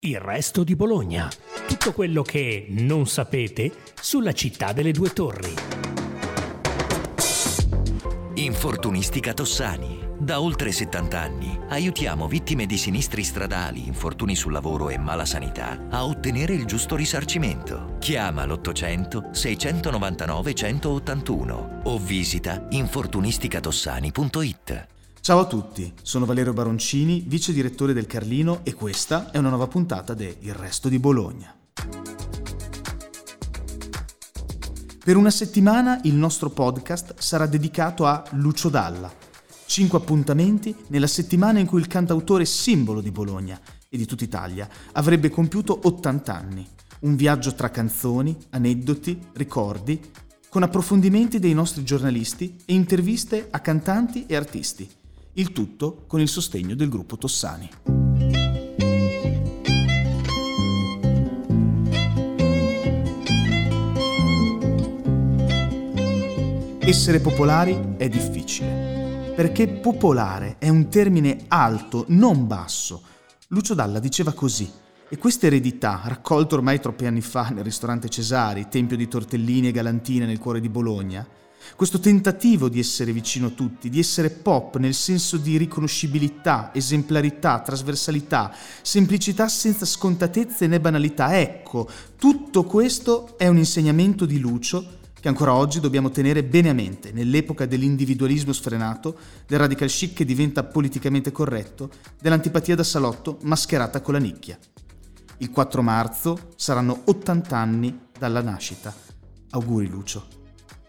Il resto di Bologna. Tutto quello che non sapete sulla città delle due torri. Infortunistica Tossani. Da oltre 70 anni aiutiamo vittime di sinistri stradali, infortuni sul lavoro e mala sanità a ottenere il giusto risarcimento. Chiama l'800 699 181 o visita infortunisticatossani.it. Ciao a tutti, sono Valerio Baroncini, vice direttore del Carlino e questa è una nuova puntata de Il Resto di Bologna. Per una settimana il nostro podcast sarà dedicato a Lucio Dalla. Cinque appuntamenti nella settimana in cui il cantautore simbolo di Bologna e di tutta Italia avrebbe compiuto 80 anni. Un viaggio tra canzoni, aneddoti, ricordi, con approfondimenti dei nostri giornalisti e interviste a cantanti e artisti. Il tutto con il sostegno del gruppo Tossani. Essere popolari è difficile, perché popolare è un termine alto, non basso. Lucio Dalla diceva così, e questa eredità, raccolta ormai troppi anni fa nel ristorante Cesari, tempio di tortellini e galantine nel cuore di Bologna, questo tentativo di essere vicino a tutti, di essere pop nel senso di riconoscibilità, esemplarità, trasversalità, semplicità senza scontatezze né banalità. Ecco, tutto questo è un insegnamento di Lucio che ancora oggi dobbiamo tenere bene a mente nell'epoca dell'individualismo sfrenato, del radical chic che diventa politicamente corretto, dell'antipatia da salotto mascherata con la nicchia. Il 4 marzo saranno 80 anni dalla nascita. Auguri Lucio.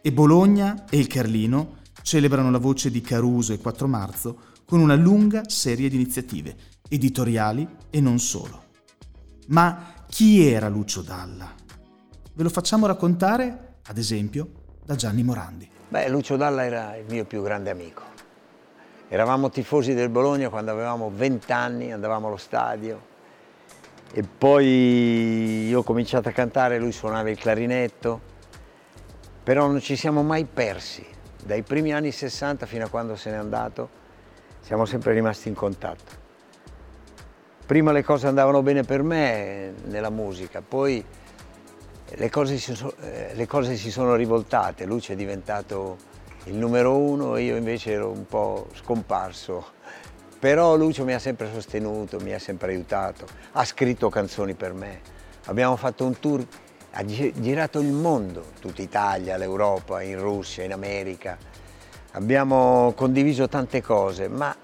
E Bologna e il Carlino celebrano la voce di Caruso e 4 marzo con una lunga serie di iniziative, editoriali e non solo. Ma chi era Lucio Dalla? Ve lo facciamo raccontare, ad esempio, da Gianni Morandi. Beh, Lucio Dalla era il mio più grande amico. Eravamo tifosi del Bologna quando avevamo 20 anni, andavamo allo stadio e poi io ho cominciato a cantare, lui suonava il clarinetto però non ci siamo mai persi. Dai primi anni 60 fino a quando se n'è andato siamo sempre rimasti in contatto. Prima le cose andavano bene per me nella musica, poi le cose si, so, eh, le cose si sono rivoltate, Luce è diventato il numero uno e io invece ero un po' scomparso. Però Lucio mi ha sempre sostenuto, mi ha sempre aiutato, ha scritto canzoni per me. Abbiamo fatto un tour ha girato il mondo, tutta Italia, l'Europa, in Russia, in America. Abbiamo condiviso tante cose, ma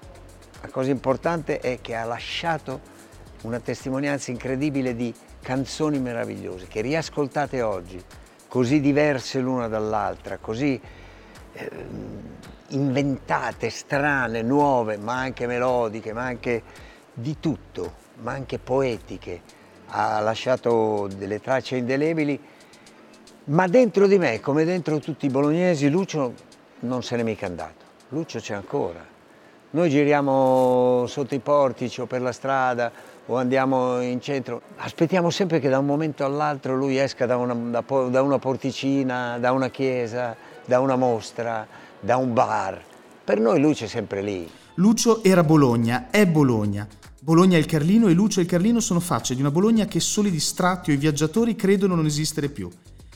la cosa importante è che ha lasciato una testimonianza incredibile di canzoni meravigliose che riascoltate oggi, così diverse l'una dall'altra, così eh, inventate, strane, nuove, ma anche melodiche, ma anche di tutto, ma anche poetiche ha lasciato delle tracce indelebili, ma dentro di me, come dentro tutti i bolognesi, Lucio non se n'è mica andato. Lucio c'è ancora. Noi giriamo sotto i portici o per la strada o andiamo in centro, aspettiamo sempre che da un momento all'altro lui esca da una, da, da una porticina, da una chiesa, da una mostra, da un bar. Per noi Lucio è sempre lì. Lucio era Bologna, è Bologna. Bologna e il Carlino e Lucio e il Carlino sono facce di una Bologna che soli distratti o i viaggiatori credono non esistere più.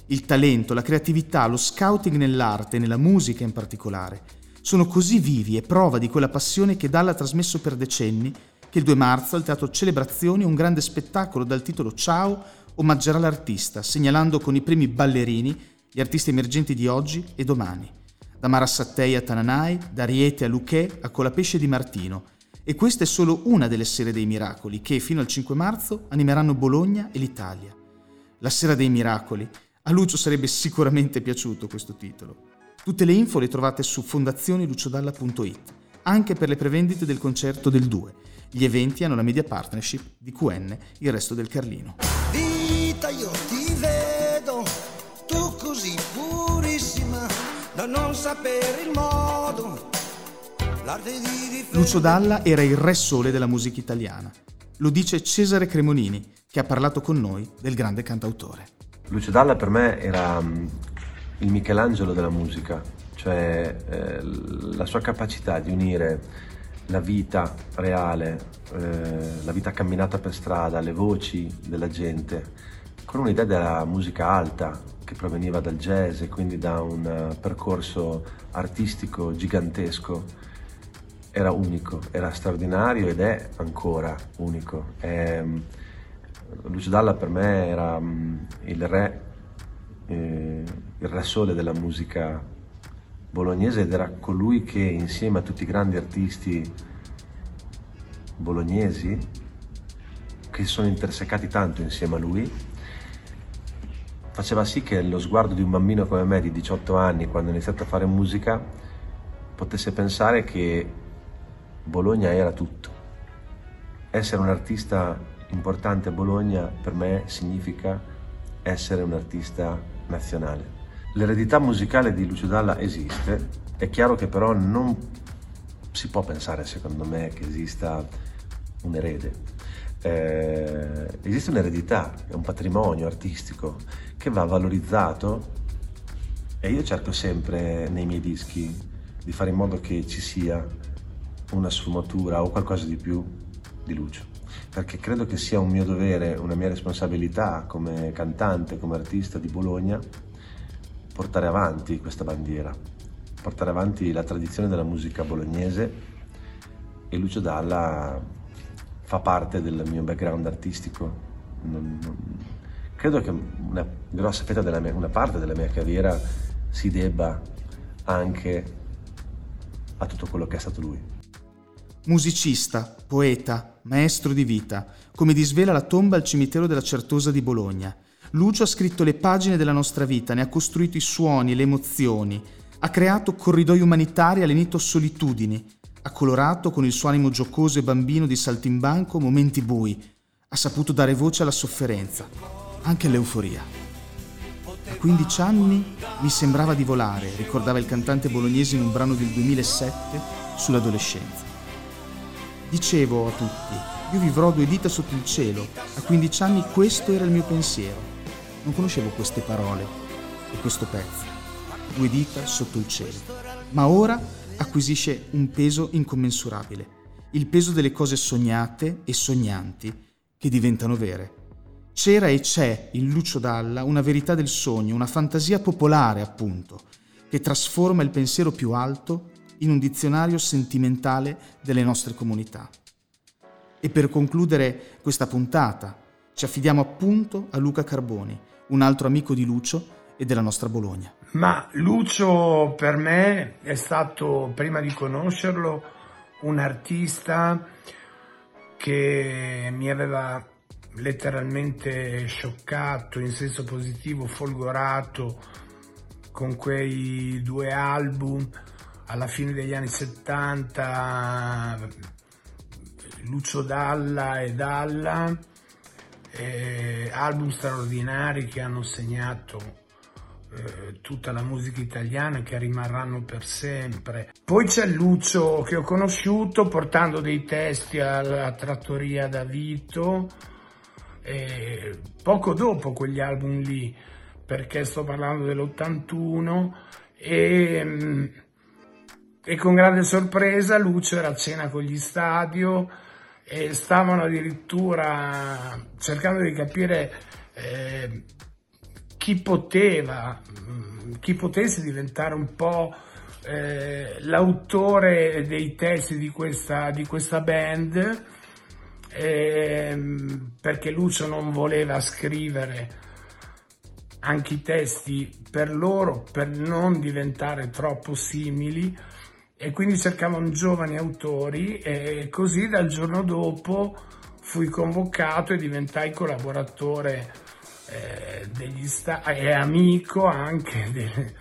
Il talento, la creatività, lo scouting nell'arte, nella musica in particolare, sono così vivi e prova di quella passione che Dalla ha trasmesso per decenni che il 2 marzo al Teatro Celebrazioni un grande spettacolo dal titolo Ciao omaggerà l'artista, segnalando con i primi ballerini gli artisti emergenti di oggi e domani. Da Mara Sattei a Tananai, da Riete a Luché a Colapesce di Martino, e questa è solo una delle sere dei miracoli che fino al 5 marzo animeranno Bologna e l'Italia. La sera dei miracoli. A Lucio sarebbe sicuramente piaciuto questo titolo. Tutte le info le trovate su fondazioniluciodalla.it, anche per le prevendite del concerto del 2. Gli eventi hanno la media partnership di QN, il resto del Carlino. Vita, io ti vedo, tu così purissima, da non sapere il modo Lucio Dalla era il re sole della musica italiana. Lo dice Cesare Cremonini, che ha parlato con noi del grande cantautore. Lucio Dalla per me era mm, il Michelangelo della musica, cioè eh, la sua capacità di unire la vita reale, eh, la vita camminata per strada, le voci della gente, con un'idea della musica alta che proveniva dal jazz e quindi da un eh, percorso artistico gigantesco. Era unico, era straordinario ed è ancora unico. E, mm, Lucio Dalla per me era mm, il re, eh, il re sole della musica bolognese ed era colui che insieme a tutti i grandi artisti bolognesi che sono intersecati tanto insieme a lui faceva sì che lo sguardo di un bambino come me di 18 anni, quando ho iniziato a fare musica, potesse pensare che Bologna era tutto. Essere un artista importante a Bologna per me significa essere un artista nazionale. L'eredità musicale di Lucio Dalla esiste, è chiaro che però non si può pensare, secondo me, che esista un erede. Eh, esiste un'eredità, un patrimonio artistico che va valorizzato e io cerco sempre nei miei dischi di fare in modo che ci sia una sfumatura o qualcosa di più di Lucio perché credo che sia un mio dovere, una mia responsabilità come cantante, come artista di Bologna portare avanti questa bandiera, portare avanti la tradizione della musica bolognese e Lucio Dalla fa parte del mio background artistico. Non, non, credo che una grossa fetta della mia, una parte della mia carriera si debba anche a tutto quello che è stato lui. Musicista, poeta, maestro di vita, come disvela la tomba al cimitero della Certosa di Bologna. Lucio ha scritto le pagine della nostra vita, ne ha costruito i suoni, le emozioni, ha creato corridoi umanitari, ha lenito solitudini, ha colorato con il suo animo giocoso e bambino di saltimbanco momenti bui, ha saputo dare voce alla sofferenza anche l'euforia. A 15 anni mi sembrava di volare, ricordava il cantante bolognese in un brano del 2007 sull'adolescenza. Dicevo a tutti, io vivrò due dita sotto il cielo, a 15 anni questo era il mio pensiero. Non conoscevo queste parole e questo pezzo, due dita sotto il cielo, ma ora acquisisce un peso incommensurabile, il peso delle cose sognate e sognanti che diventano vere. C'era e c'è in Lucio Dalla una verità del sogno, una fantasia popolare appunto, che trasforma il pensiero più alto in un dizionario sentimentale delle nostre comunità. E per concludere questa puntata ci affidiamo appunto a Luca Carboni, un altro amico di Lucio e della nostra Bologna. Ma Lucio per me è stato, prima di conoscerlo, un artista che mi aveva letteralmente scioccato in senso positivo, folgorato con quei due album alla fine degli anni 70, Lucio Dalla e Dalla, eh, album straordinari che hanno segnato eh, tutta la musica italiana che rimarranno per sempre. Poi c'è Lucio che ho conosciuto portando dei testi alla trattoria da Vito eh, poco dopo quegli album lì, perché sto parlando dell'81 e, mm, e con grande sorpresa Lucio era a cena con gli stadio e stavano addirittura cercando di capire eh, chi poteva, mm, chi potesse diventare un po' eh, l'autore dei testi di questa, di questa band ehm, perché Lucio non voleva scrivere anche i testi per loro per non diventare troppo simili. E quindi cercavano giovani autori e così dal giorno dopo fui convocato e diventai collaboratore eh, degli sta- e amico anche de-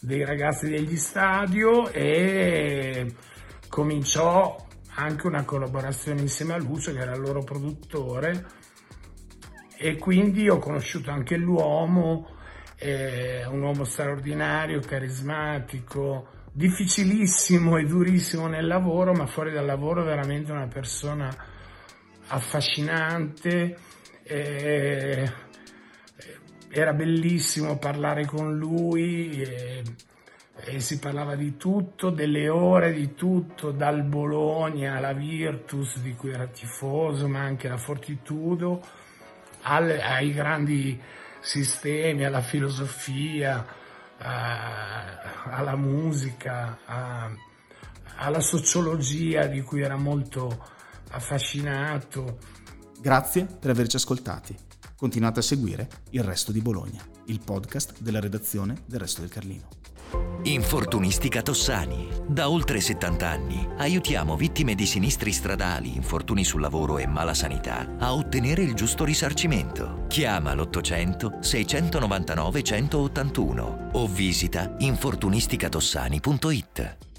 dei ragazzi degli stadio e cominciò anche una collaborazione insieme a Lucio che era il loro produttore e quindi ho conosciuto anche l'uomo, eh, un uomo straordinario, carismatico, difficilissimo e durissimo nel lavoro, ma fuori dal lavoro veramente una persona affascinante. Eh, era bellissimo parlare con lui. Eh, e si parlava di tutto, delle ore di tutto, dal Bologna alla Virtus di cui era tifoso, ma anche la Fortitudo, al, ai grandi sistemi, alla filosofia, a, alla musica, a, alla sociologia di cui era molto affascinato. Grazie per averci ascoltati. Continuate a seguire Il Resto di Bologna, il podcast della redazione del Resto del Carlino. Infortunistica Tossani. Da oltre 70 anni aiutiamo vittime di sinistri stradali, infortuni sul lavoro e mala sanità a ottenere il giusto risarcimento. Chiama l'800 699 181 o visita infortunisticatossani.it.